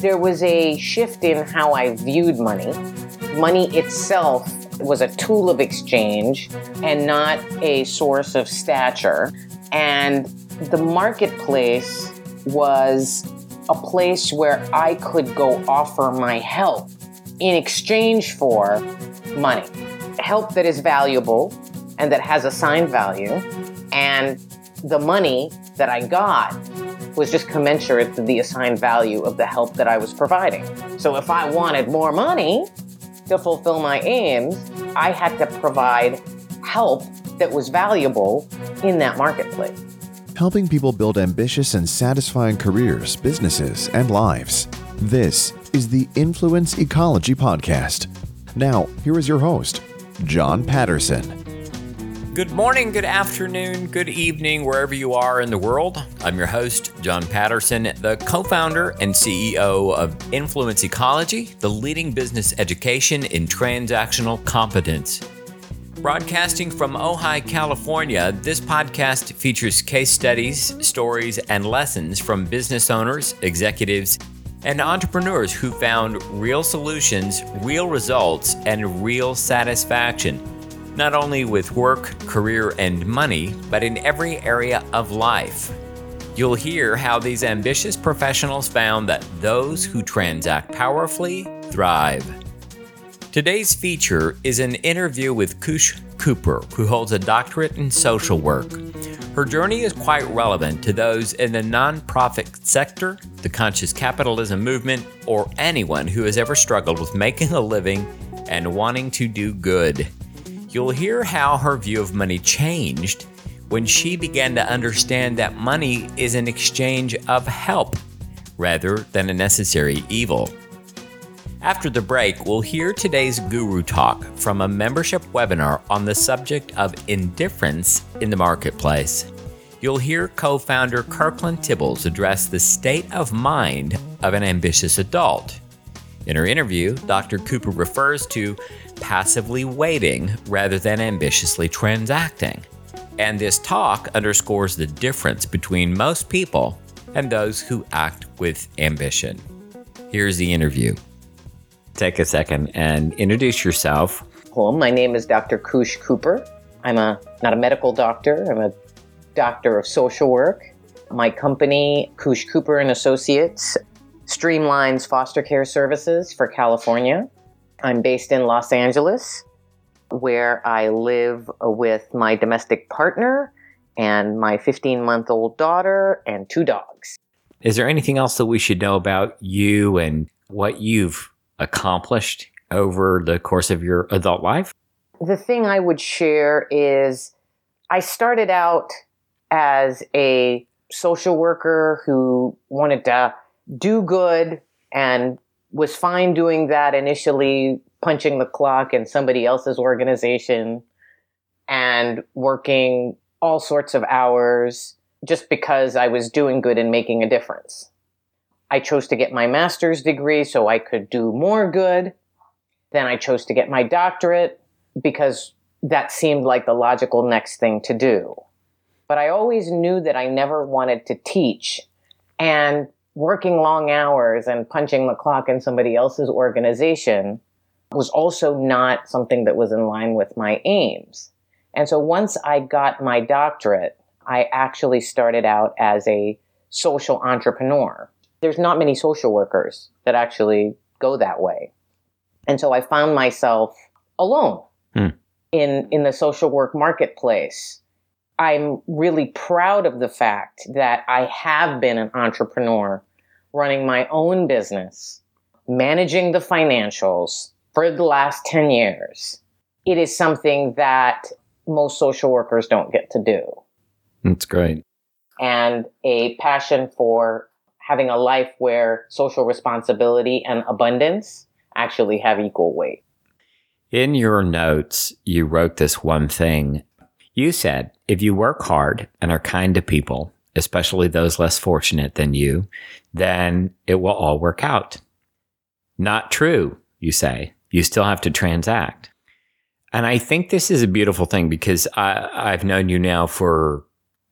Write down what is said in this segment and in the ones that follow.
there was a shift in how I viewed money. Money itself was a tool of exchange and not a source of stature. And the marketplace was a place where I could go offer my help in exchange for money. Help that is valuable and that has assigned value. And the money that I got was just commensurate to the assigned value of the help that I was providing. So if I wanted more money to fulfill my aims, I had to provide help that was valuable in that marketplace. Helping people build ambitious and satisfying careers, businesses, and lives. This is the Influence Ecology Podcast. Now, here is your host, John Patterson. Good morning, good afternoon, good evening, wherever you are in the world. I'm your host, John Patterson, the co founder and CEO of Influence Ecology, the leading business education in transactional competence. Broadcasting from Ojai, California, this podcast features case studies, stories, and lessons from business owners, executives, and entrepreneurs who found real solutions, real results, and real satisfaction not only with work, career, and money, but in every area of life. You'll hear how these ambitious professionals found that those who transact powerfully thrive. Today's feature is an interview with Khush Cooper, who holds a doctorate in social work. Her journey is quite relevant to those in the nonprofit sector, the conscious capitalism movement, or anyone who has ever struggled with making a living and wanting to do good. You'll hear how her view of money changed when she began to understand that money is an exchange of help rather than a necessary evil. After the break, we'll hear today's Guru Talk from a membership webinar on the subject of indifference in the marketplace. You'll hear co founder Kirkland Tibbels address the state of mind of an ambitious adult. In her interview, Dr. Cooper refers to passively waiting rather than ambitiously transacting. And this talk underscores the difference between most people and those who act with ambition. Here's the interview. Take a second and introduce yourself. Well, my name is Dr. Khush Cooper. I'm a not a medical doctor. I'm a doctor of social work. My company, Khush Cooper and Associates, streamlines foster care services for California. I'm based in Los Angeles, where I live with my domestic partner and my 15 month old daughter and two dogs. Is there anything else that we should know about you and what you've accomplished over the course of your adult life? The thing I would share is I started out as a social worker who wanted to do good and was fine doing that initially, punching the clock in somebody else's organization and working all sorts of hours just because I was doing good and making a difference. I chose to get my master's degree so I could do more good. Then I chose to get my doctorate because that seemed like the logical next thing to do. But I always knew that I never wanted to teach. And working long hours and punching the clock in somebody else's organization was also not something that was in line with my aims. And so once I got my doctorate, I actually started out as a social entrepreneur. There's not many social workers that actually go that way. And so I found myself alone hmm. in, in the social work marketplace I'm really proud of the fact that I have been an entrepreneur running my own business, managing the financials for the last 10 years. It is something that most social workers don't get to do. That's great. And a passion for having a life where social responsibility and abundance actually have equal weight. In your notes, you wrote this one thing you said if you work hard and are kind to people, especially those less fortunate than you, then it will all work out. Not true, you say. You still have to transact. And I think this is a beautiful thing because I, have known you now for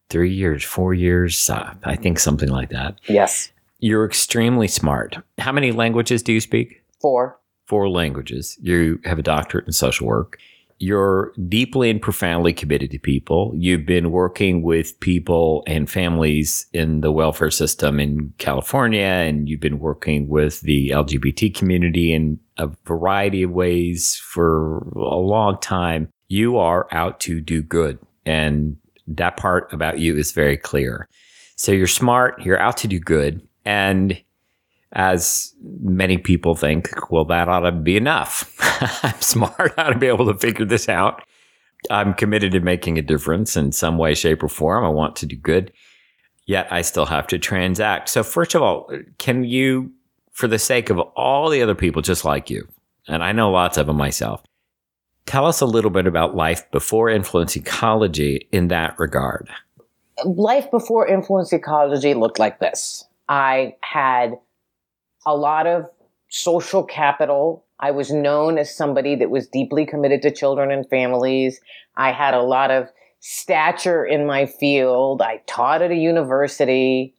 three years, four years, uh, I think something like that. Yes. You're extremely smart. How many languages do you speak? Four. Four languages. You have a doctorate in social work. You're deeply and profoundly committed to people. You've been working with people and families in the welfare system in California, and you've been working with the LGBT community in a variety of ways for a long time. You are out to do good. And that part about you is very clear. So you're smart, you're out to do good. And as many people think, well, that ought to be enough. I'm smart, I ought to be able to figure this out. I'm committed to making a difference in some way, shape, or form. I want to do good, yet I still have to transact. So, first of all, can you, for the sake of all the other people just like you, and I know lots of them myself, tell us a little bit about life before influence ecology in that regard? Life before influence ecology looked like this I had a lot of social capital. I was known as somebody that was deeply committed to children and families. I had a lot of stature in my field. I taught at a university.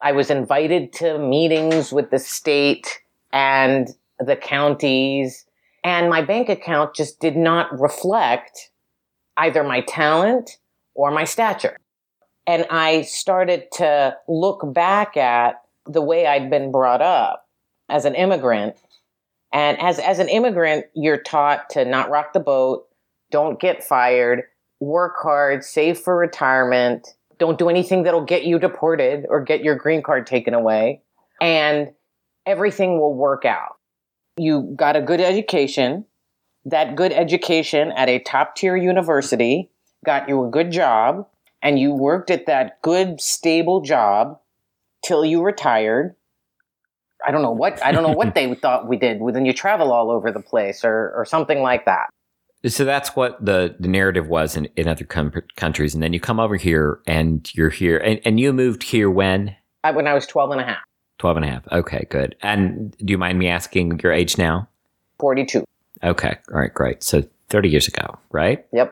I was invited to meetings with the state and the counties. And my bank account just did not reflect either my talent or my stature. And I started to look back at the way I'd been brought up as an immigrant. And as, as an immigrant, you're taught to not rock the boat, don't get fired, work hard, save for retirement, don't do anything that'll get you deported or get your green card taken away, and everything will work out. You got a good education. That good education at a top tier university got you a good job, and you worked at that good, stable job till you retired. I don't know what I don't know what they thought we did. Then you travel all over the place, or or something like that. So that's what the, the narrative was in, in other com- countries. And then you come over here and you're here. And, and you moved here when? I, when I was 12 and a half. 12 and a half. Okay, good. And do you mind me asking your age now? 42. Okay. All right, great. So 30 years ago, right? Yep.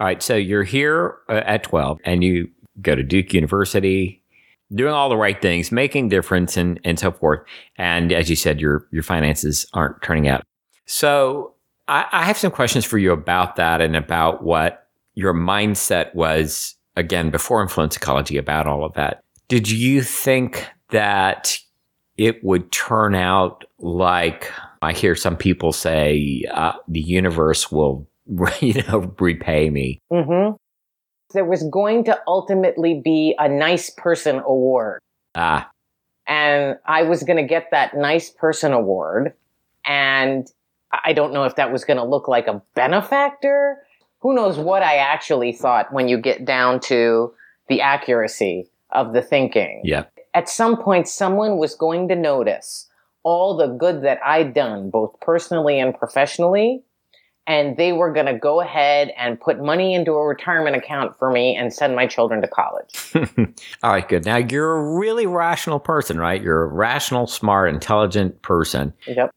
All right. So you're here uh, at 12 and you go to Duke University, doing all the right things, making difference and, and so forth. And as you said, your, your finances aren't turning out. So I, I have some questions for you about that and about what your mindset was again before influence ecology about all of that. Did you think that it would turn out like I hear some people say uh, the universe will, you know, repay me? Mm-hmm. There was going to ultimately be a nice person award. Ah. And I was going to get that nice person award. And I don't know if that was going to look like a benefactor. Who knows what I actually thought when you get down to the accuracy of the thinking. Yeah. At some point, someone was going to notice all the good that I'd done, both personally and professionally. And they were going to go ahead and put money into a retirement account for me and send my children to college. all right, good. Now, you're a really rational person, right? You're a rational, smart, intelligent person. Yep.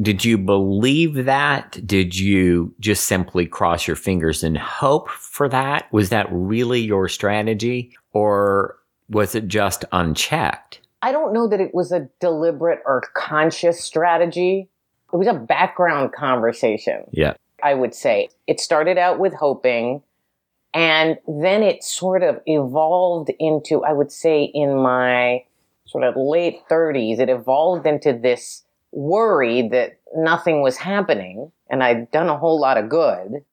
Did you believe that? Did you just simply cross your fingers and hope for that? Was that really your strategy? Or was it just unchecked? I don't know that it was a deliberate or conscious strategy. It was a background conversation. Yeah. I would say. It started out with hoping, and then it sort of evolved into, I would say, in my sort of late 30s, it evolved into this worry that nothing was happening and I'd done a whole lot of good.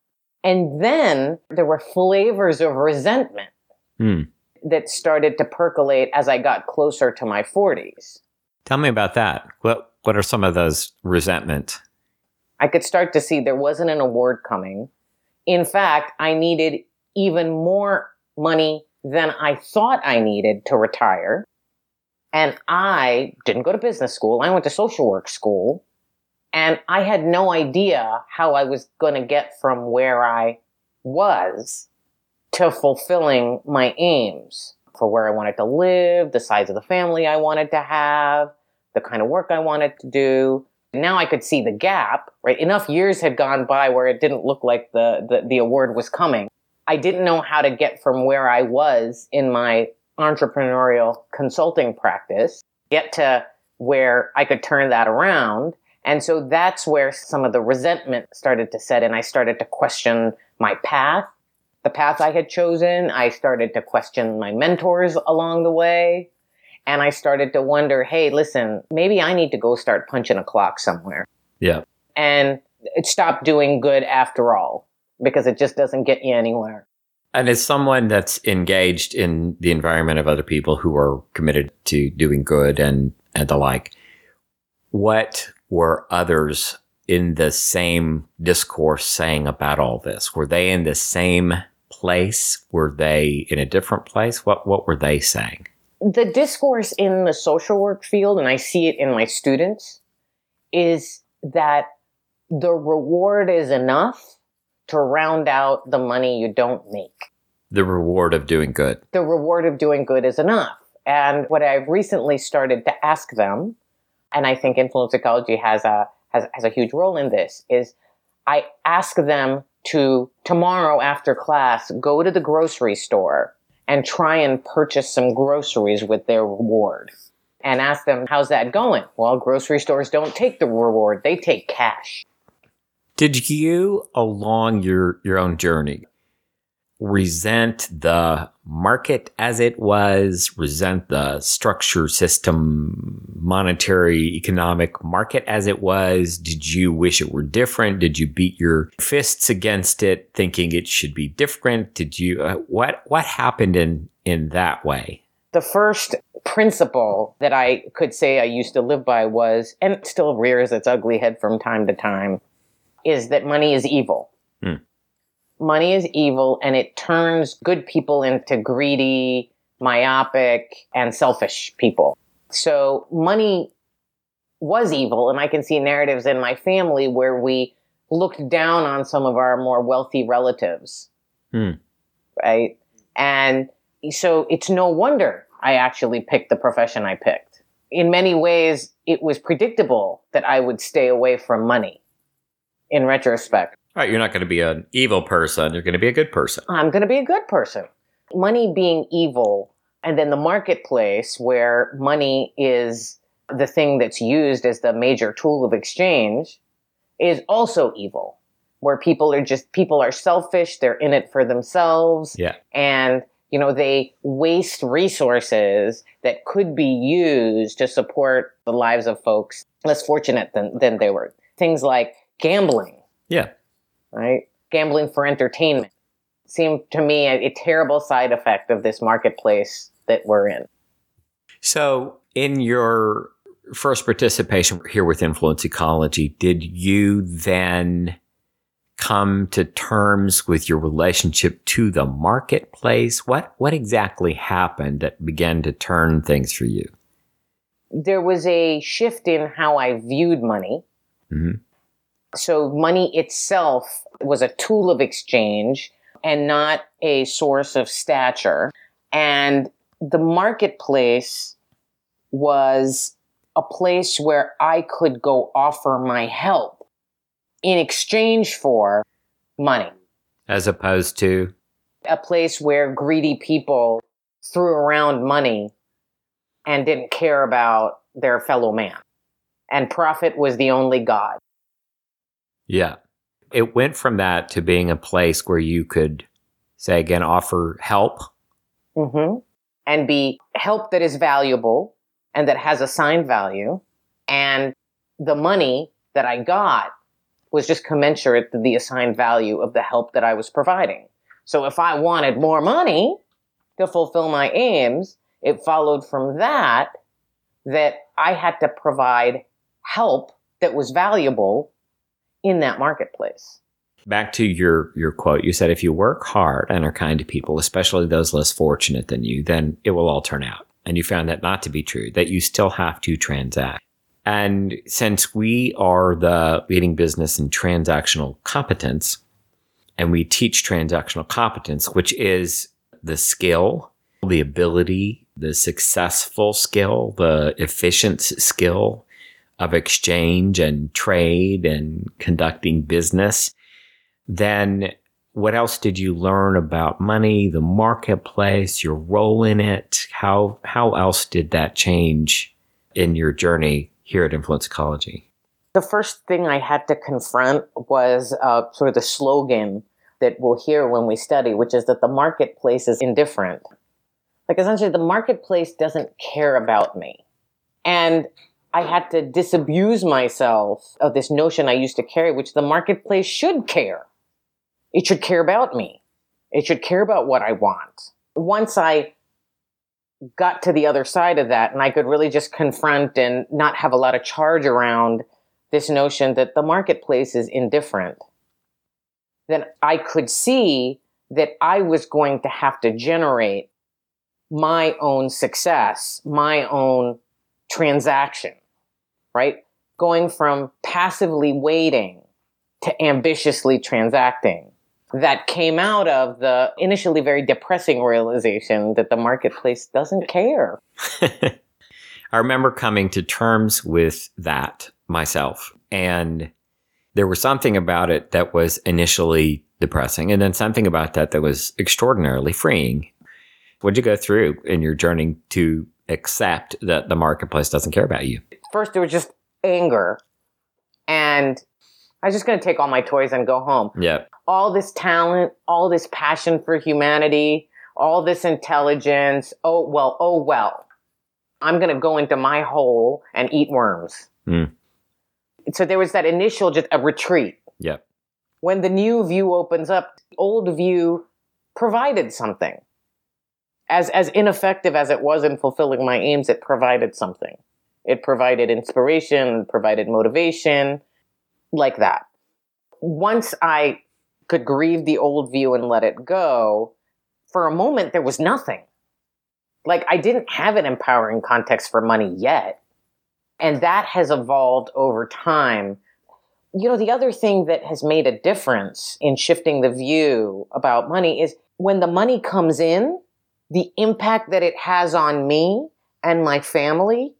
And then there were flavors of resentment Hmm. that started to percolate as I got closer to my 40s. Tell me about that. What what are some of those resentment? I could start to see there wasn't an award coming. In fact, I needed even more money than I thought I needed to retire. And I didn't go to business school. I went to social work school. And I had no idea how I was going to get from where I was to fulfilling my aims for where I wanted to live, the size of the family I wanted to have, the kind of work I wanted to do. Now I could see the gap, right? Enough years had gone by where it didn't look like the, the, the award was coming. I didn't know how to get from where I was in my entrepreneurial consulting practice get to where I could turn that around. And so that's where some of the resentment started to set in. I started to question my path, the path I had chosen. I started to question my mentors along the way. And I started to wonder, hey, listen, maybe I need to go start punching a clock somewhere. Yeah. And stop doing good after all, because it just doesn't get you anywhere. And as someone that's engaged in the environment of other people who are committed to doing good and, and the like, what were others in the same discourse saying about all this? Were they in the same place? Were they in a different place? What what were they saying? The discourse in the social work field, and I see it in my students, is that the reward is enough to round out the money you don't make. The reward of doing good. The reward of doing good is enough. And what I've recently started to ask them, and I think influence ecology has a has, has a huge role in this, is I ask them to tomorrow after class go to the grocery store and try and purchase some groceries with their reward. And ask them, how's that going? Well, grocery stores don't take the reward, they take cash. Did you, along your, your own journey, resent the market as it was, resent the structure, system, monetary, economic market as it was? Did you wish it were different? Did you beat your fists against it, thinking it should be different? Did you uh, what what happened in in that way? The first principle that I could say I used to live by was, and it still rears its ugly head from time to time, is that money is evil. Hmm. Money is evil and it turns good people into greedy, myopic, and selfish people. So money was evil. And I can see narratives in my family where we looked down on some of our more wealthy relatives. Hmm. Right. And so it's no wonder I actually picked the profession I picked. In many ways, it was predictable that I would stay away from money in retrospect. All right, you're not going to be an evil person. You're going to be a good person. I'm going to be a good person. Money being evil, and then the marketplace where money is the thing that's used as the major tool of exchange is also evil. Where people are just, people are selfish, they're in it for themselves. Yeah. And, you know, they waste resources that could be used to support the lives of folks less fortunate than, than they were. Things like gambling Yeah. Right? Gambling for entertainment seemed to me a, a terrible side effect of this marketplace that we're in. So, in your first participation here with Influence Ecology, did you then come to terms with your relationship to the marketplace? What what exactly happened that began to turn things for you? There was a shift in how I viewed money. Mhm. So, money itself was a tool of exchange and not a source of stature. And the marketplace was a place where I could go offer my help in exchange for money. As opposed to a place where greedy people threw around money and didn't care about their fellow man. And profit was the only God. Yeah. It went from that to being a place where you could say again offer help. hmm And be help that is valuable and that has assigned value. And the money that I got was just commensurate to the assigned value of the help that I was providing. So if I wanted more money to fulfill my aims, it followed from that that I had to provide help that was valuable in that marketplace. Back to your your quote, you said if you work hard and are kind to people, especially those less fortunate than you, then it will all turn out. And you found that not to be true, that you still have to transact. And since we are the leading business in transactional competence, and we teach transactional competence, which is the skill, the ability, the successful skill, the efficient skill of exchange and trade and conducting business, then what else did you learn about money, the marketplace, your role in it? How how else did that change in your journey here at Influence Ecology? The first thing I had to confront was uh, sort of the slogan that we'll hear when we study, which is that the marketplace is indifferent. Like essentially, the marketplace doesn't care about me. And I had to disabuse myself of this notion I used to carry, which the marketplace should care. It should care about me. It should care about what I want. Once I got to the other side of that and I could really just confront and not have a lot of charge around this notion that the marketplace is indifferent, then I could see that I was going to have to generate my own success, my own transaction, right? Going from passively waiting to ambitiously transacting that came out of the initially very depressing realization that the marketplace doesn't care. I remember coming to terms with that myself. And there was something about it that was initially depressing, and then something about that that was extraordinarily freeing. What did you go through in your journey to accept that the marketplace doesn't care about you? First, it was just anger. And I was just going to take all my toys and go home. Yeah. All this talent, all this passion for humanity, all this intelligence. Oh, well, oh, well. I'm going to go into my hole and eat worms. Mm. So there was that initial just a retreat. Yeah. When the new view opens up, the old view provided something. As, as ineffective as it was in fulfilling my aims, it provided something. It provided inspiration, provided motivation, like that. Once I could grieve the old view and let it go, for a moment there was nothing. Like I didn't have an empowering context for money yet. And that has evolved over time. You know, the other thing that has made a difference in shifting the view about money is when the money comes in, the impact that it has on me and my family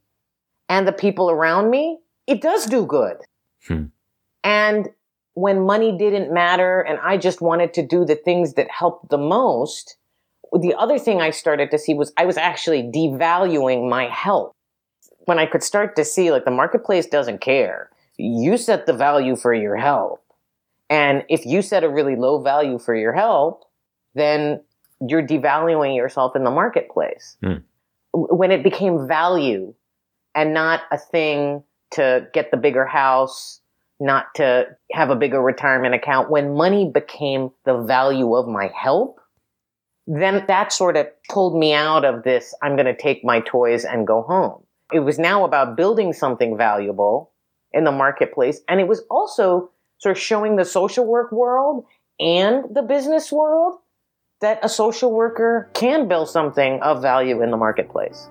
and the people around me, it does do good. Hmm. And when money didn't matter and I just wanted to do the things that helped the most, the other thing I started to see was I was actually devaluing my help. When I could start to see like the marketplace doesn't care. You set the value for your help. And if you set a really low value for your help, then you're devaluing yourself in the marketplace. Hmm. When it became value and not a thing to get the bigger house, not to have a bigger retirement account, when money became the value of my help, then that sort of pulled me out of this I'm going to take my toys and go home. It was now about building something valuable in the marketplace. And it was also sort of showing the social work world and the business world that a social worker can build something of value in the marketplace.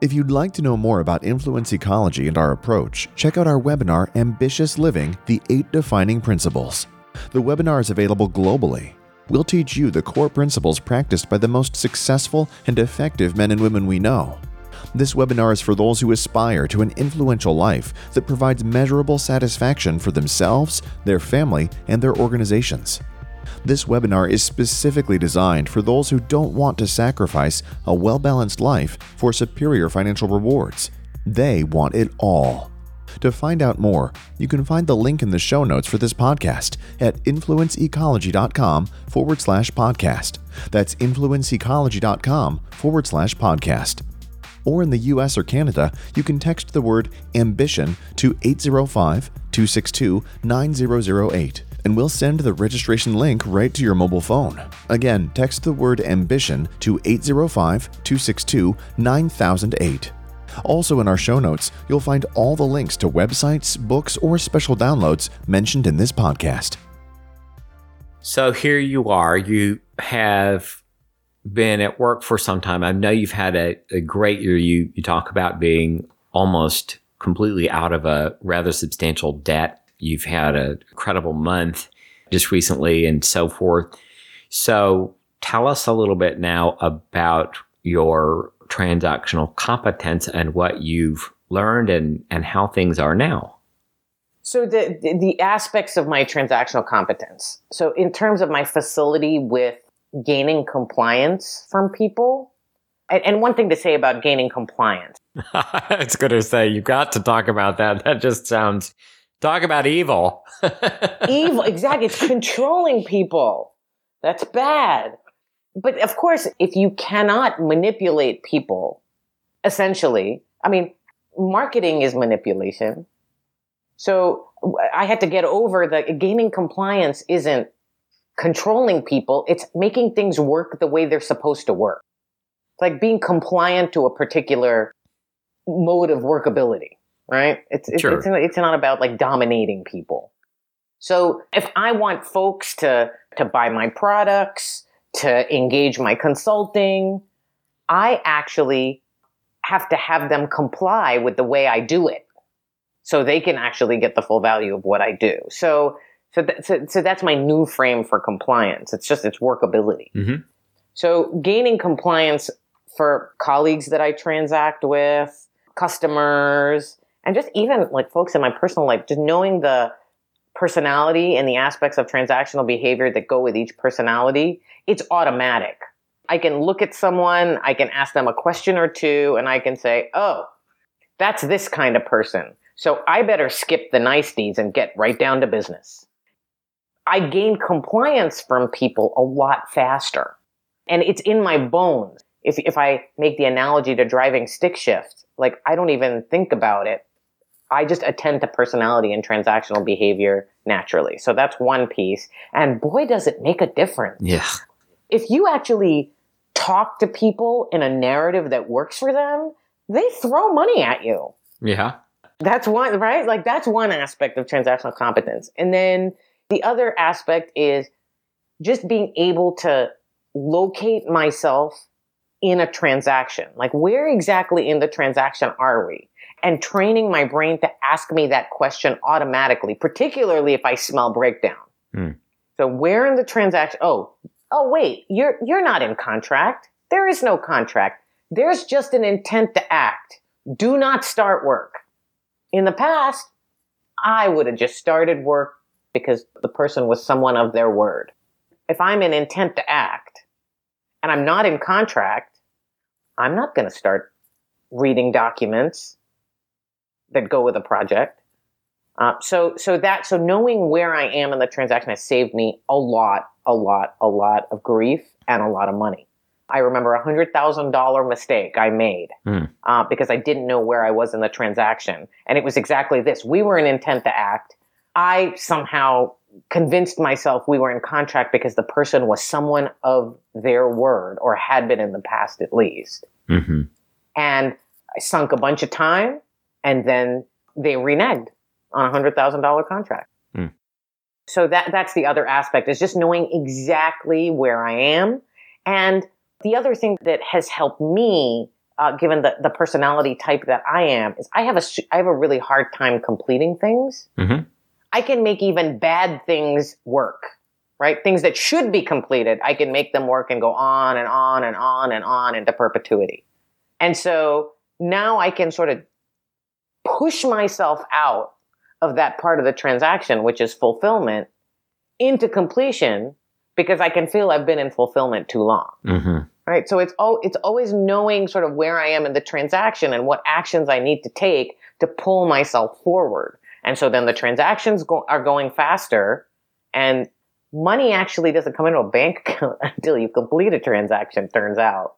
If you'd like to know more about influence ecology and our approach, check out our webinar, Ambitious Living The Eight Defining Principles. The webinar is available globally. We'll teach you the core principles practiced by the most successful and effective men and women we know. This webinar is for those who aspire to an influential life that provides measurable satisfaction for themselves, their family, and their organizations. This webinar is specifically designed for those who don't want to sacrifice a well balanced life for superior financial rewards. They want it all. To find out more, you can find the link in the show notes for this podcast at influenceecology.com forward slash podcast. That's influenceecology.com forward slash podcast. Or in the US or Canada, you can text the word ambition to 805 262 9008 and we'll send the registration link right to your mobile phone. Again, text the word ambition to 805 262 9008. Also, in our show notes, you'll find all the links to websites, books, or special downloads mentioned in this podcast. So here you are. You have been at work for some time. I know you've had a, a great year. You, you talk about being almost completely out of a rather substantial debt You've had an incredible month just recently and so forth. So tell us a little bit now about your transactional competence and what you've learned and, and how things are now. So the, the, the aspects of my transactional competence. So in terms of my facility with gaining compliance from people And, and one thing to say about gaining compliance. it's good to say you got to talk about that. That just sounds talk about evil. evil, exactly. It's controlling people. That's bad. But of course, if you cannot manipulate people, essentially, I mean, marketing is manipulation. So I had to get over that gaining compliance isn't controlling people, it's making things work the way they're supposed to work. It's like being compliant to a particular mode of workability, right? It's, it's, Sure. it's, it's not about like dominating people. So if I want folks to, to buy my products, to engage my consulting, I actually have to have them comply with the way I do it so they can actually get the full value of what I do. So, so, th- so, so that's my new frame for compliance. It's just its workability. Mhm. So gaining compliance for colleagues that I transact with, customers, and just even like folks in my personal life, just knowing the personality and the aspects of transactional behavior that go with each personality, it's automatic. I can look at someone, I can ask them a question or two, and I can say, oh, that's this kind of person. So I better skip the niceties and get right down to business. I gain compliance from people a lot faster. And it's in my bones. If, if I make the analogy to driving stick shift, like I don't even think about it. I just attend to personality and transactional behavior naturally. So that's one piece. And boy, does it make a difference Yeah. if you actually talk to people in a narrative that works for them, they throw money at you. Yeah. That's one, right? Like that's one aspect of transactional competence. And then the other aspect is just being able to locate myself in a transaction. Like where exactly in the transaction are we? And training my brain to ask me that question automatically, particularly if I smell breakdown. Hmm. So where in the transaction? Oh, oh wait, you're you're not in contract. There is no contract. There's just an intent to act. Do not start work. In the past, I would have just started work because the person was someone of their word. If I'm in intent to act and I'm not in contract, I'm not going to start reading documents that go with a project. Uh, so, so that, so knowing where I am in the transaction has saved me a lot, a lot, a lot of grief and a lot of money. I remember a hundred thousand dollar mistake I made Hmm. uh, because I didn't know where I was in the transaction, and it was exactly this: we were in intent to act. I somehow convinced myself we were in contract because the person was someone of their word or had been in the past at least hmm and I sunk a bunch of time, and then they reneged on a hundred thousand dollar contract. Hmm. So that that's the other aspect is just knowing exactly where I am, and the other thing that has helped me, uh, given the the personality type that I am, is I have a I have a really hard time completing things. Mhm. I can make even bad things work. Right? Things that should be completed, I can make them work and go on and on and on and on into perpetuity. And so now I can sort of push myself out of that part of the transaction, which is fulfillment, into completion because I can feel I've been in fulfillment too long. hmm Right. So it's all, it's always knowing sort of where I am in the transaction and what actions I need to take to pull myself forward. And so then the transactions go, are going faster and money actually doesn't come into a bank account until you complete a transaction, turns out.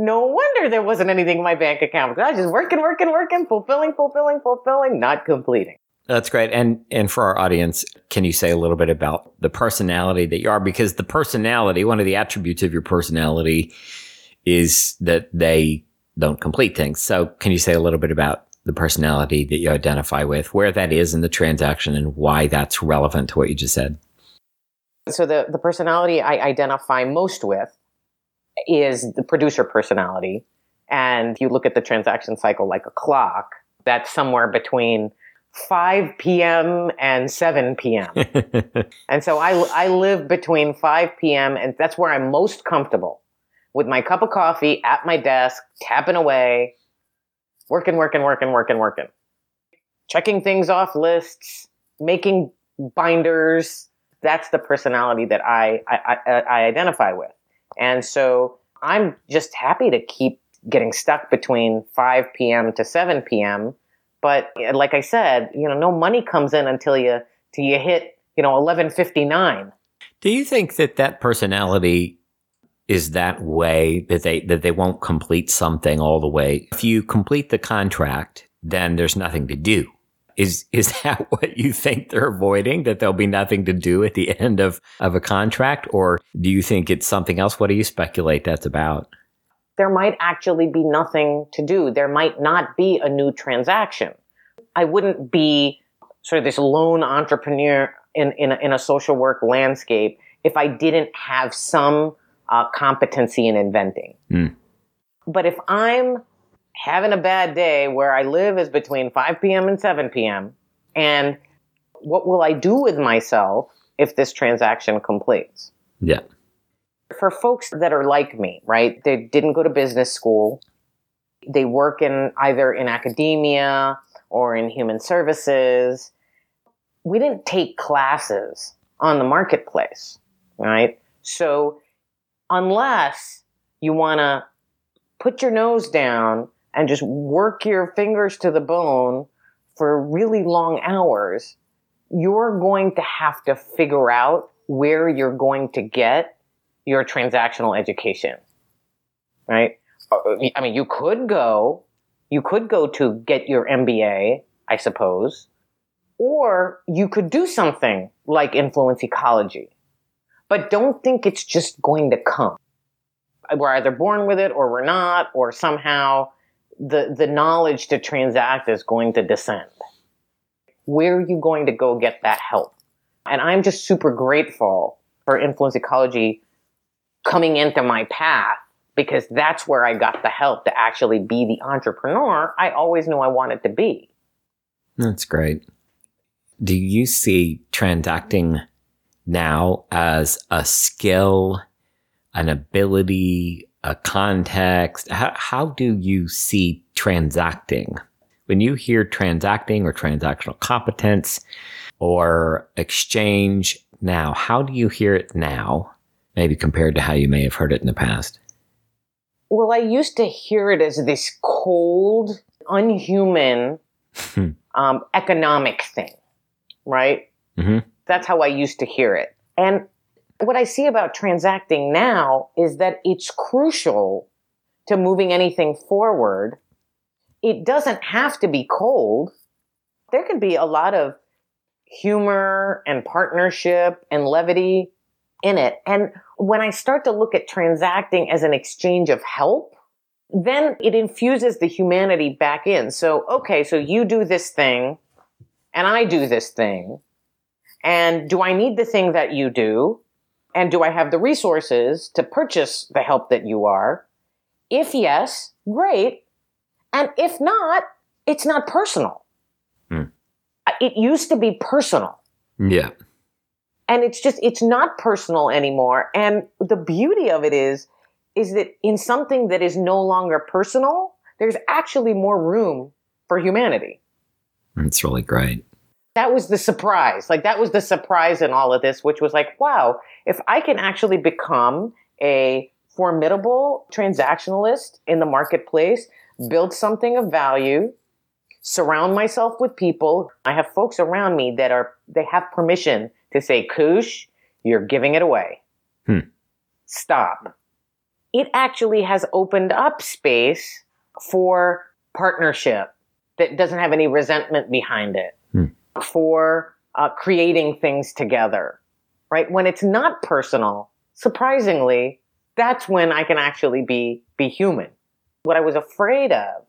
No wonder there wasn't anything in my bank account because I was just working, working, working, fulfilling, fulfilling, fulfilling, not completing. That's great. And and for our audience, can you say a little bit about the personality that you are? Because the personality, one of the attributes of your personality is that they don't complete things. So can you say a little bit about the personality that you identify with, where that is in the transaction and why that's relevant to what you just said? So the, the personality I identify most with is the producer personality. And you look at the transaction cycle like a clock, that's somewhere between 5 p.m. and 7 p.m. and so I, I live between 5 p.m. and that's where I'm most comfortable with my cup of coffee at my desk, tapping away, working, working, working, working, working, checking things off lists, making binders. That's the personality that I, I, I, I identify with. And so I'm just happy to keep getting stuck between 5 p.m. to 7 p.m. But uh, like I said, you know, no money comes in until you till you hit, you know, 11:59. Do you think that that personality is that way that they that they won't complete something all the way? If you complete the contract, then there's nothing to do. Is is that what you think they're avoiding? That there'll be nothing to do at the end of, of a contract? Or do you think it's something else? What do you speculate that's about? There might actually be nothing to do. There might not be a new transaction. I wouldn't be sort of this lone entrepreneur in, in, a, in a social work landscape if I didn't have some uh, competency in inventing. Mm. But if I'm having a bad day where I live is between 5 p.m. and 7 p.m., and what will I do with myself if this transaction completes? Yeah. For folks that are like me, right? They didn't go to business school. They work in either in academia or in human services we didn't take classes on the marketplace, right? So unless you want to put your nose down and just work your fingers to the bone for really long hours, you're going to have to figure out where you're going to get your transactional education, right? Uh, I mean, you could go, you could go to get your MBA, I suppose, or you could do something like influence ecology. But don't think it's just going to come. We're either born with it or we're not, or somehow the, the knowledge to transact is going to descend. Where are you going to go get that help? And I'm just super grateful for influence ecology coming into my path because that's where I got the help to actually be the entrepreneur I always knew I wanted to be. That's great do you see transacting now as a skill, an ability, a context? How, how do you see transacting? When you hear transacting or transactional competence or exchange now, how do you hear it now, maybe compared to how you may have heard it in the past? Well, I used to hear it as this cold, unhuman hmm. um, economic thing right? Mm-hmm. That's how I used to hear it. And what I see about transacting now is that it's crucial to moving anything forward. It doesn't have to be cold. There can be a lot of humor and partnership and levity in it. And when I start to look at transacting as an exchange of help, then it infuses the humanity back in. So, okay, so you do this thing and I do this thing. And do I need the thing that you do? And do I have the resources to purchase the help that you are? If yes, great. And if not, it's not personal. Hmm. It used to be personal. Yeah. And it's just, it's not personal anymore. And the beauty of it is, is that in something that is no longer personal, there's actually more room for humanity. It's really great. That was the surprise. Like, that was the surprise in all of this, which was like, wow, if I can actually become a formidable transactionalist in the marketplace, build something of value, surround myself with people. I have folks around me that are, they have permission to say, Khush, you're giving it away. Hmm. Stop. It actually has opened up space for partnership that doesn't have any resentment behind it. For uh, creating things together, right? When it's not personal, surprisingly, that's when I can actually be, be human. What I was afraid of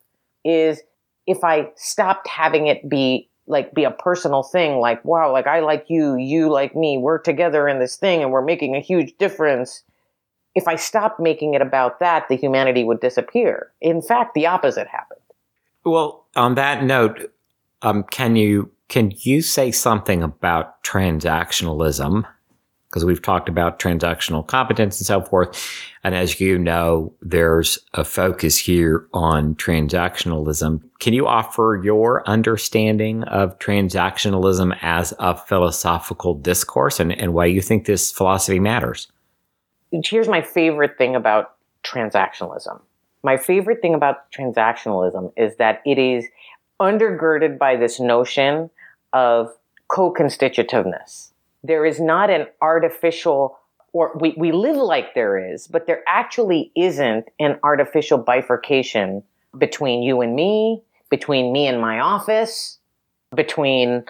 is if I stopped having it be like be a personal thing, like, wow, like I like you, you like me, we're together in this thing and we're making a huge difference. If I stopped making it about that, the humanity would disappear. In fact, the opposite happened. Well, on that note, um, can you can you say something about transactionalism? Because we've talked about transactional competence and so forth, and as you know, there's a focus here on transactionalism. Can you offer your understanding of transactionalism as a philosophical discourse and, and why you think this philosophy matters? Here's my favorite thing about transactionalism. My favorite thing about transactionalism is that it is undergirded by this notion of co-constitutiveness. There is not an artificial or we, we live like there is, but there actually isn't an artificial bifurcation between you and me, between me and my office, between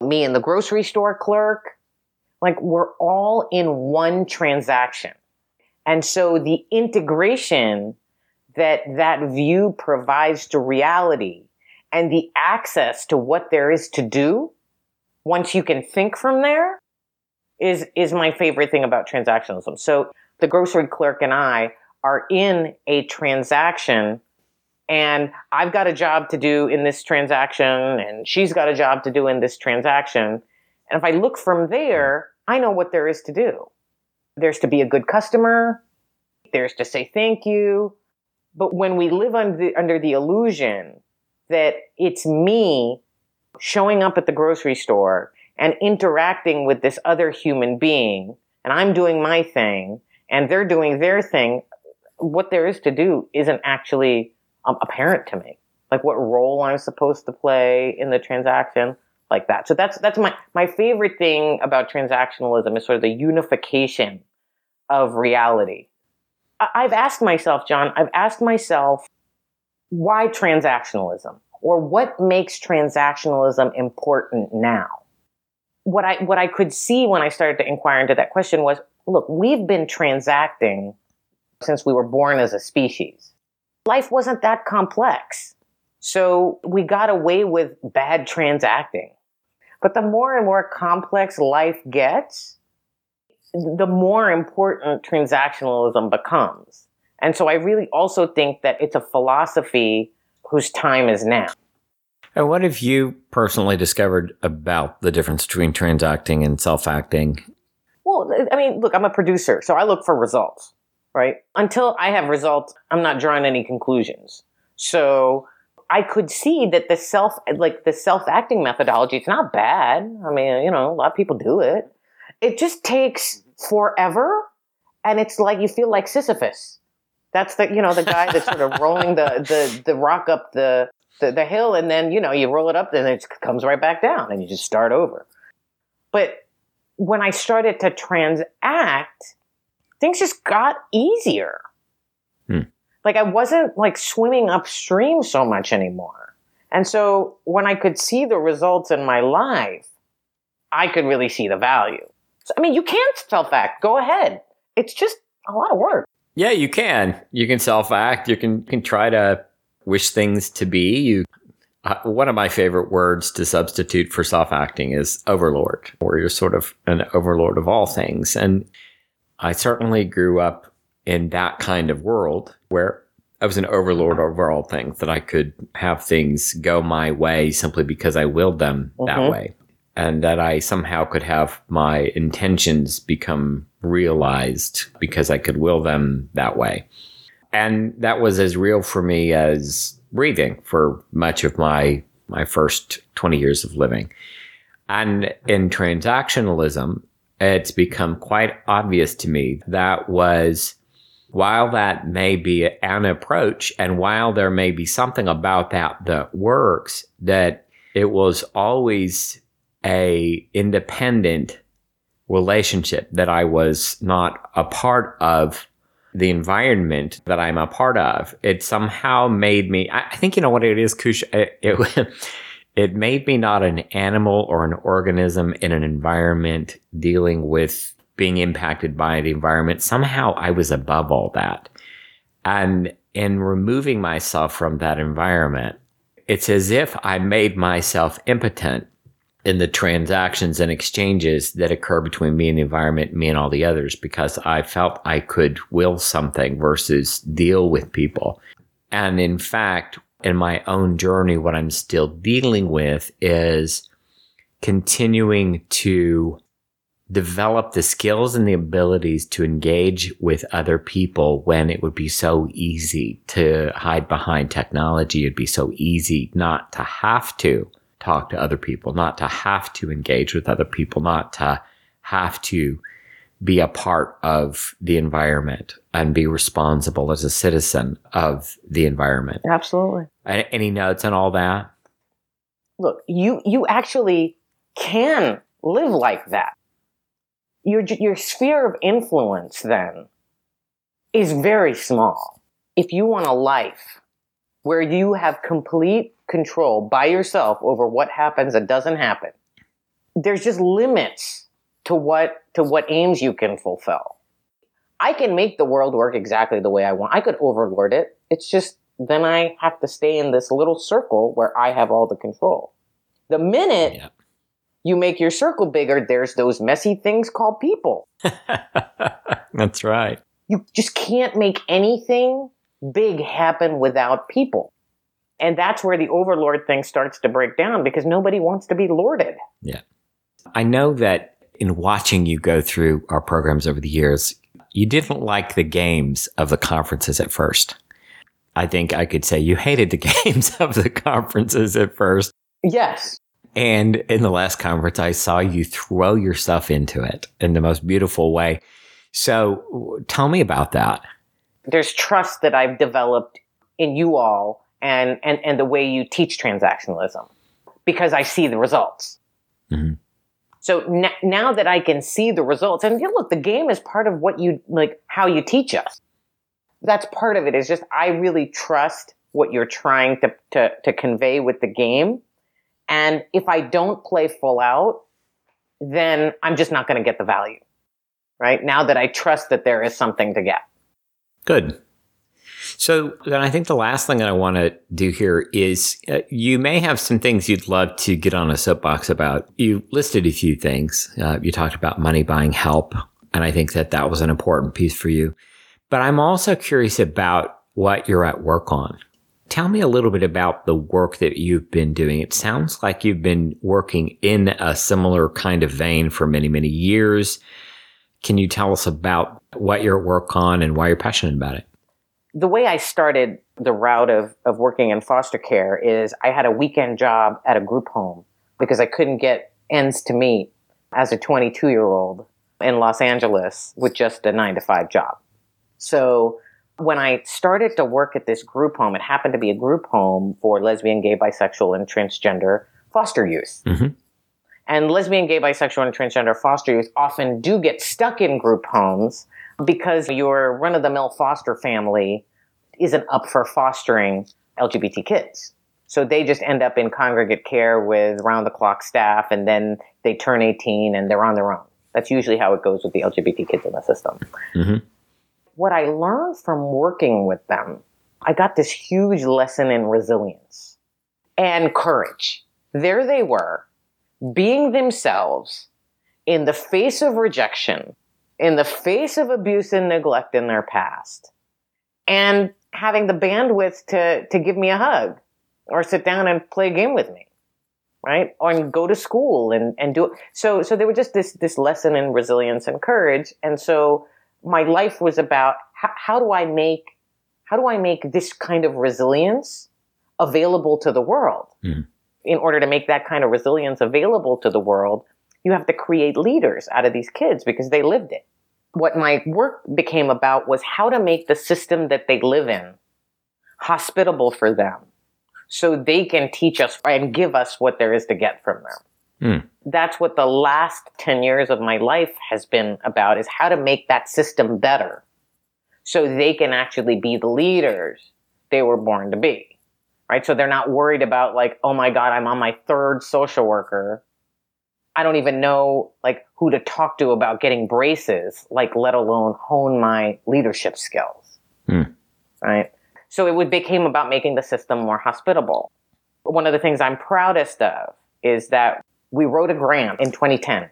me and the grocery store clerk. Like we're all in one transaction. And so the integration that that view provides to reality and the access to what there is to do once you can think from there is is my favorite thing about transactionalism. So the grocery clerk and I are in a transaction and I've got a job to do in this transaction and she's got a job to do in this transaction. And if I look from there, I know what there is to do. There's to be a good customer. There's to say thank you. But when we live under the, under the illusion that it's me showing up at the grocery store and interacting with this other human being, and I'm doing my thing, and they're doing their thing, what there is to do isn't actually um, apparent to me. Like what role I'm supposed to play in the transaction, like that. So that's that's my my favorite thing about transactionalism is sort of the unification of reality. I, I've asked myself, John, I've asked myself, why transactionalism? Or what makes transactionalism important now? What I what I could see when I started to inquire into that question was, look, we've been transacting since we were born as a species life wasn't that complex. So we got away with bad transacting. But the more and more complex life gets, the more important transactionalism becomes. And so I really also think that it's a philosophy whose time is now. And what have you personally discovered about the difference between transacting and self acting? Well, I mean, look, I'm a producer, so I look for results right? Until I have results, I'm not drawing any conclusions. So I could see that the self, like the self acting methodology, it's not bad. I mean, you know, a lot of people do it. It just takes forever. And it's like you feel like Sisyphus. That's the, you know, the guy that's sort of rolling the, the, the rock up the, the, the hill. And then, you know, you roll it up and it comes right back down and you just start over. But when I started to transact, things just got easier. Hmm. Like I wasn't like swimming upstream so much anymore. And so when I could see the results in my life, I could really see the value. So, I mean, you can self act. Go ahead. It's just a lot of work. Yeah, you can. You can self act. You can, can try to wish things to be. You uh, one of my favorite words to substitute for self acting is overlord, where you're sort of an overlord of all things. And I certainly grew up in that kind of world where I was an overlord over all things, that I could have things go my way simply because I willed them mm-hmm. that way. And that I somehow could have my intentions become realized because I could will them that way. And that was as real for me as breathing for much of my my first 20 years of living. And in transactionalism, it's become quite obvious to me that was while that may be an approach and while there may be something about that that works that it was always a independent relationship that I was not a part of the environment that I'm a part of. It somehow made me, I think, you know what it is, Khush? It, it, it made me not an animal or an organism in an environment dealing with being impacted by the environment. Somehow I was above all that. And in removing myself from that environment, it's as if I made myself impotent in the transactions and exchanges that occur between me and the environment, me and all the others, because I felt I could will something versus deal with people. And in fact, in my own journey, what I'm still dealing with is continuing to develop the skills and the abilities to engage with other people when it would be so easy to hide behind technology. It'd be so easy not to have to talk to other people, not to have to engage with other people, not to have to be a part of the environment and be responsible as a citizen of the environment. Absolutely. Any notes on all that? Look, you you actually can live like that. Your your sphere of influence then is very small. If you want a life where you have complete control by yourself over what happens and doesn't happen, there's just limits to what to what aims you can fulfill. I can make the world work exactly the way I want. I could overlord it. It's just then I have to stay in this little circle where I have all the control. The minute yeah. you make your circle bigger, there's those messy things called people. That's right. You just can't make anything big happen without people. And that's where the overlord thing starts to break down because nobody wants to be lorded. Yeah. I know that in watching you go through our programs over the years, you didn't like the games of the conferences at first. I think I could say you hated the games of the conferences at first. Yes. And in the last conference, I saw you throw yourself into it in the most beautiful way. So tell me about that. There's trust that I've developed in you all and, and, and the way you teach transactionalism because I see the results. Mm-hmm. So n- now that I can see the results, and you know, look, the game is part of what you like, how you teach us. That's part of it. Is just I really trust what you're trying to to, to convey with the game, and if I don't play full out, then I'm just not going to get the value. Right now that I trust that there is something to get. Good. So then I think the last thing that I want to do here is uh, you may have some things you'd love to get on a soapbox about. You listed a few things. Uh, you talked about money buying help, and I think that that was an important piece for you. But I'm also curious about what you're at work on. Tell me a little bit about the work that you've been doing. It sounds like you've been working in a similar kind of vein for many, many years. Can you tell us about what you're at work on and why you're passionate about it? The way I started the route of, of working in foster care is I had a weekend job at a group home because I couldn't get ends to meet as a 22 year old in Los Angeles with just a nine to five job. So when I started to work at this group home, it happened to be a group home for lesbian, gay, bisexual, and transgender foster youth. Mm-hmm. And lesbian, gay, bisexual, and transgender foster youth often do get stuck in group homes because your run of the mill foster family isn't up for fostering LGBT kids. So they just end up in congregate care with round the clock staff and then they turn 18 and they're on their own. That's usually how it goes with the LGBT kids in the system. Mm-hmm. What I learned from working with them, I got this huge lesson in resilience and courage. There they were, being themselves in the face of rejection, in the face of abuse and neglect in their past and having the bandwidth to, to give me a hug or sit down and play a game with me right? Or go to school and, and do it. So so there was just this this lesson in resilience and courage. And so my life was about how, how do i make how do i make this kind of resilience available to the world? Mm. in order to make that kind of resilience available to the world you have to create leaders out of these kids because they lived it what my work became about was how to make the system that they live in hospitable for them so they can teach us and give us what there is to get from them. Mm. That's what the last 10 years of my life has been about is how to make that system better so they can actually be the leaders they were born to be. Right? So they're not worried about like, oh my God, I'm on my third social worker I don't even know like who to talk to about getting braces, like let alone hone my leadership skills. Mm. Right. So it would became about making the system more hospitable. One of the things I'm proudest of is that we wrote a grant in 2010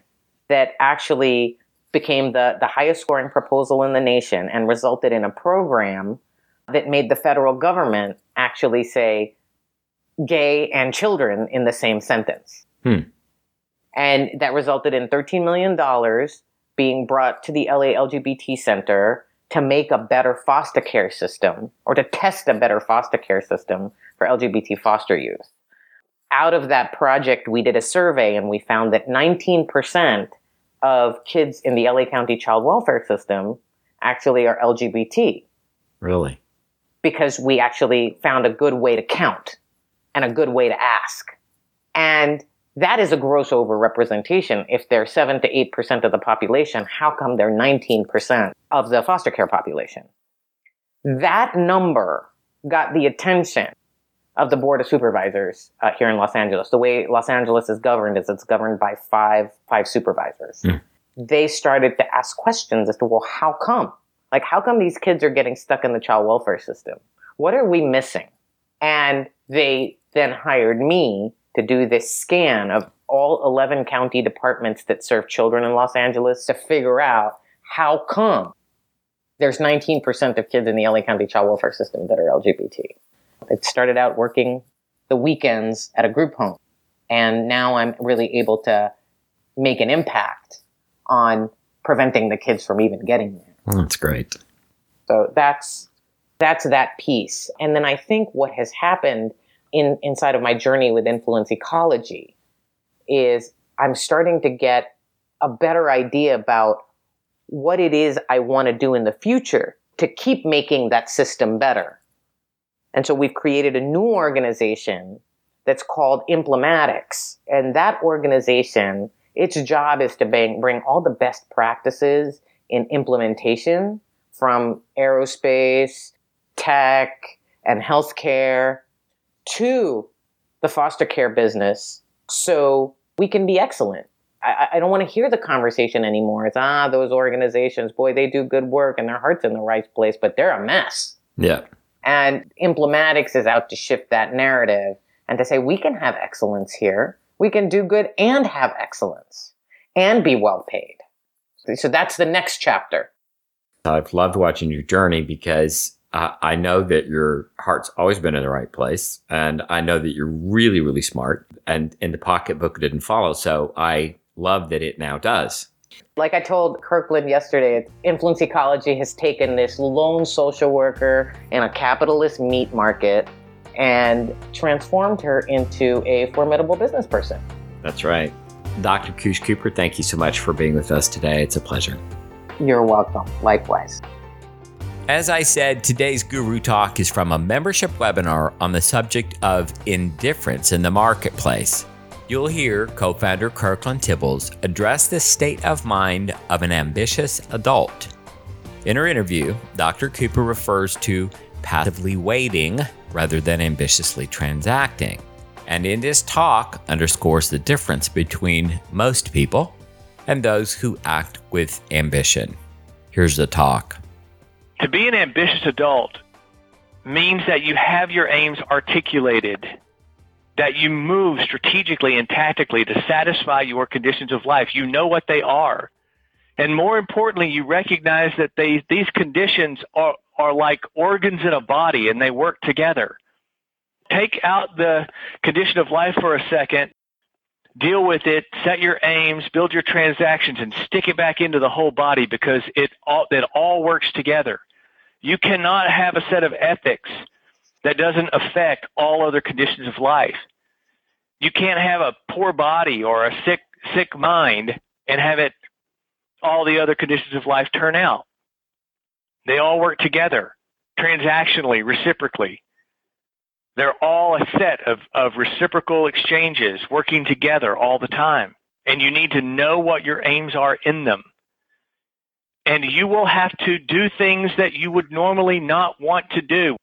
that actually became the, the highest scoring proposal in the nation and resulted in a program that made the federal government actually say gay and children in the same sentence. Hmm. And that resulted in $13 million being brought to the LA LGBT Center to make a better foster care system or to test a better foster care system for LGBT foster youth. Out of that project, we did a survey and we found that 19% of kids in the LA County child welfare system actually are LGBT. Really? Because we actually found a good way to count and a good way to ask. And that is a gross overrepresentation. If they're 7 to 8% of the population, how come they're 19% of the foster care population? That number got the attention of the board of supervisors uh, here in Los Angeles. The way Los Angeles is governed is it's governed by five five supervisors. Mm. They started to ask questions as to well, how come? Like, how come these kids are getting stuck in the child welfare system? What are we missing? And they then hired me to do this scan of all 11 county departments that serve children in Los Angeles to figure out how come there's 19% of kids in the LA County child welfare system that are LGBT. It started out working the weekends at a group home. And now I'm really able to make an impact on preventing the kids from even getting there. Well, that's great. So that's that's that piece. And then I think what has happened in inside of my journey with influence ecology is I'm starting to get a better idea about what it is I want to do in the future to keep making that system better. And so we've created a new organization that's called Implematix. And that organization, its job is to bring, bring all the best practices in implementation from aerospace, tech, and healthcare to the foster care business so we can be excellent. I, I don't want to hear the conversation anymore. It's, ah, those organizations, boy, they do good work and their heart's in the right place, but they're a mess. Yeah. And Implematix is out to shift that narrative and to say we can have excellence here. We can do good and have excellence and be well paid. So that's the next chapter. I've loved watching your journey because uh, I know that your heart's always been in the right place. And I know that you're really, really smart. And in the pocketbook didn't follow. So I love that it now does. Like I told Kirkland yesterday, influence ecology has taken this lone social worker in a capitalist meat market and transformed her into a formidable business person. That's right. Dr. Khush Cooper, thank you so much for being with us today. It's a pleasure. You're welcome. Likewise. As I said, today's Guru Talk is from a membership webinar on the subject of indifference in the marketplace you'll hear co founder Kirkland Tibbels address the state of mind of an ambitious adult. In her interview, Dr. Cooper refers to passively waiting rather than ambitiously transacting. And in this talk, underscores the difference between most people and those who act with ambition. Here's the talk. To be an ambitious adult means that you have your aims articulated that you move strategically and tactically to satisfy your conditions of life. You know what they are. And more importantly, you recognize that they, these conditions are, are like organs in a body and they work together. Take out the condition of life for a second, deal with it, set your aims, build your transactions, and stick it back into the whole body because it all, it all works together. You cannot have a set of ethics that doesn't affect all other conditions of life you can't have a poor body or a sick sick mind and have it all the other conditions of life turn out. They all work together transactionally, reciprocally. They're all a set of, of reciprocal exchanges working together all the time. And you need to know what your aims are in them. And you will have to do things that you would normally not want to do.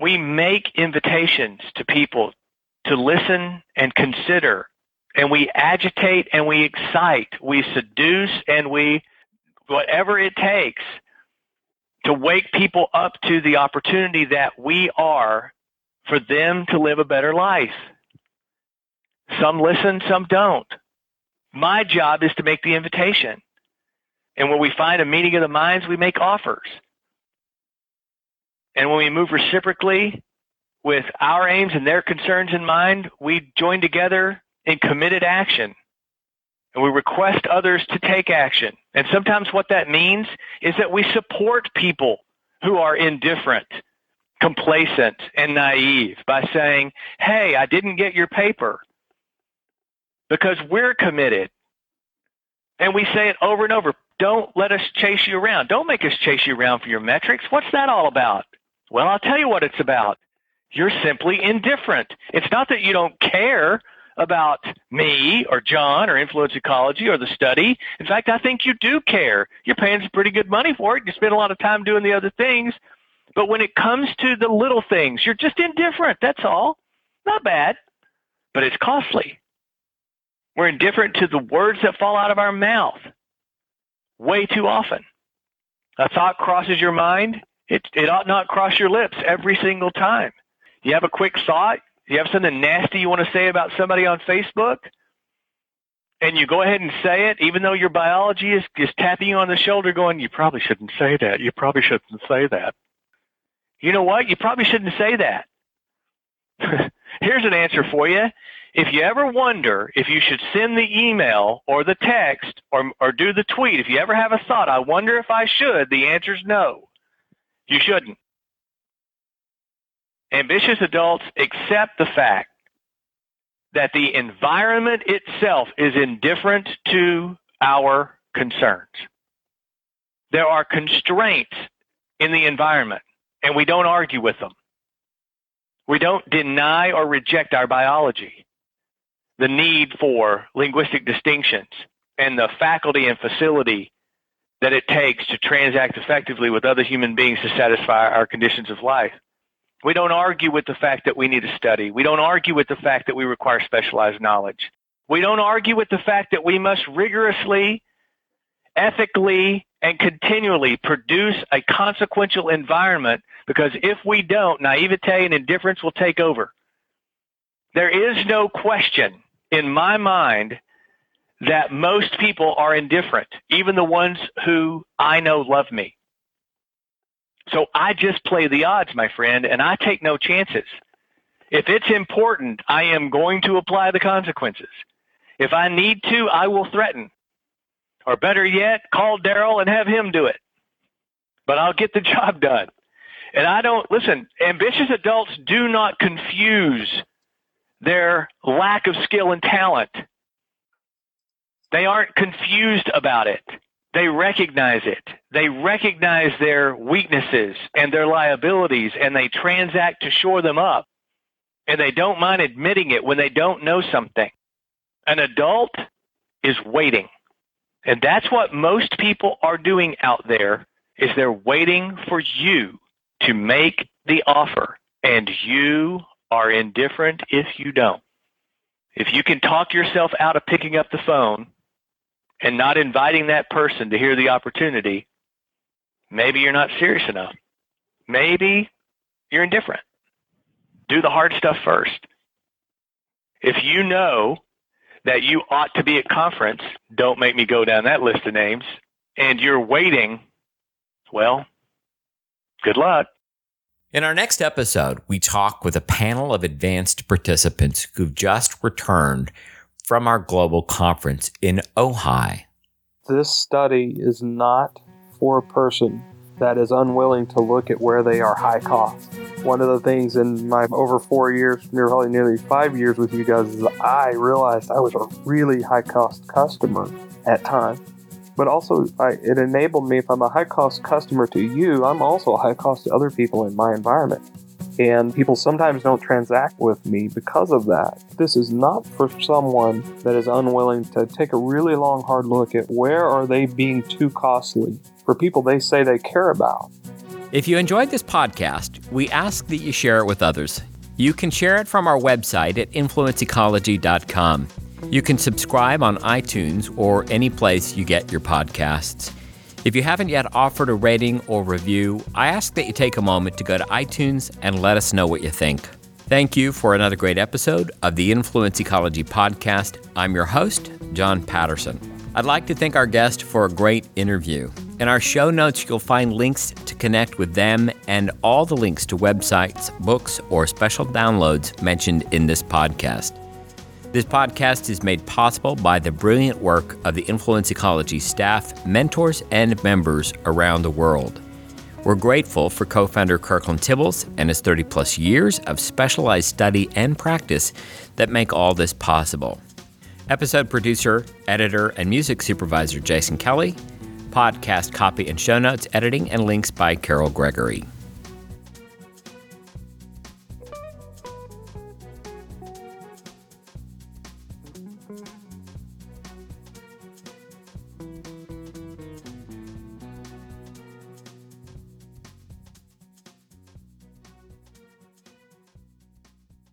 We make invitations to people to listen and consider. And we agitate and we excite, we seduce and we, whatever it takes to wake people up to the opportunity that we are for them to live a better life. Some listen, some don't. My job is to make the invitation. And when we find a meeting of the minds, we make offers. And when we move reciprocally, with our aims and their concerns in mind, we join together in committed action. And we request others to take action. And sometimes what that means is that we support people who are indifferent, complacent, and naive by saying, hey, I didn't get your paper. Because we're committed And we say it over and over. Don't let us chase you around. Don't make us chase you around for your metrics. What's that all about? Well, I'll tell you what it's about. You're simply indifferent. It's not that you don't care about me or John or influence ecology or the study. In fact, I think you do care. You're paying some pretty good money for it. You spend a lot of time doing the other things. But when it comes to the little things, you're just indifferent. That's all. Not bad, but it's costly. We're indifferent to the words that fall out of our mouth way too often. A thought crosses your mind. It, it ought not cross your lips every single time. You have a quick thought. You have something nasty you want to say about somebody on Facebook, and you go ahead and say it, even though your biology is, is tapping you on the shoulder going, you probably shouldn't say that. You probably shouldn't say that. You know what? You probably shouldn't say that. Here's an answer for you. If you ever wonder if you should send the email or the text or, or do the tweet, if you ever have a thought, I wonder if I should, the answer is no. You shouldn't. Ambitious adults accept the fact that the environment itself is indifferent to our concerns. There are constraints in the environment, and we don't argue with them. We don't deny or reject our biology, the need for linguistic distinctions, and the faculty and facility that it takes to transact effectively with other human beings to satisfy our conditions of life. We don't argue with the fact that we need to study. We don't argue with the fact that we require specialized knowledge. We don't argue with the fact that we must rigorously, ethically, and continually produce a consequential environment because if we don't, naivete and indifference will take over. There is no question in my mind that most people are indifferent, even the ones who I know love me. So I just play the odds, my friend, and I take no chances. If it's important, I am going to apply the consequences. If I need to, I will threaten. Or better yet, call Daryl and have him do it. But I'll get the job done. And I don't, listen, ambitious adults do not confuse their lack of skill and talent. They aren't confused about it. They recognize it. They recognize their weaknesses and their liabilities and they transact to shore them up. And they don't mind admitting it when they don't know something. An adult is waiting. And that's what most people are doing out there is they're waiting for you to make the offer and you are indifferent if you don't. If you can talk yourself out of picking up the phone and not inviting that person to hear the opportunity, maybe you're not serious enough. Maybe you're indifferent. Do the hard stuff first. If you know that you ought to be at conference, don't make me go down that list of names, and you're waiting, well, good luck. In our next episode, we talk with a panel of advanced participants who've just returned from our global conference in Ojai. This study is not for a person that is unwilling to look at where they are high cost. One of the things in my over four years, nearly nearly five years with you guys, is I realized I was a really high cost customer at times. But also, I, it enabled me, if I'm a high cost customer to you, I'm also a high cost to other people in my environment. And people sometimes don't transact with me because of that. This is not for someone that is unwilling to take a really long, hard look at where are they being too costly for people they say they care about. If you enjoyed this podcast, we ask that you share it with others. You can share it from our website at influenceecology.com. You can subscribe on iTunes or any place you get your podcasts. If you haven't yet offered a rating or review, I ask that you take a moment to go to iTunes and let us know what you think. Thank you for another great episode of the Influence Ecology Podcast. I'm your host, John Patterson. I'd like to thank our guest for a great interview. In our show notes, you'll find links to connect with them and all the links to websites, books, or special downloads mentioned in this podcast. This podcast is made possible by the brilliant work of the Influence Ecology staff, mentors, and members around the world. We're grateful for co founder Kirkland Tibbels and his 30 plus years of specialized study and practice that make all this possible. Episode producer, editor, and music supervisor Jason Kelly. Podcast copy and show notes editing and links by Carol Gregory.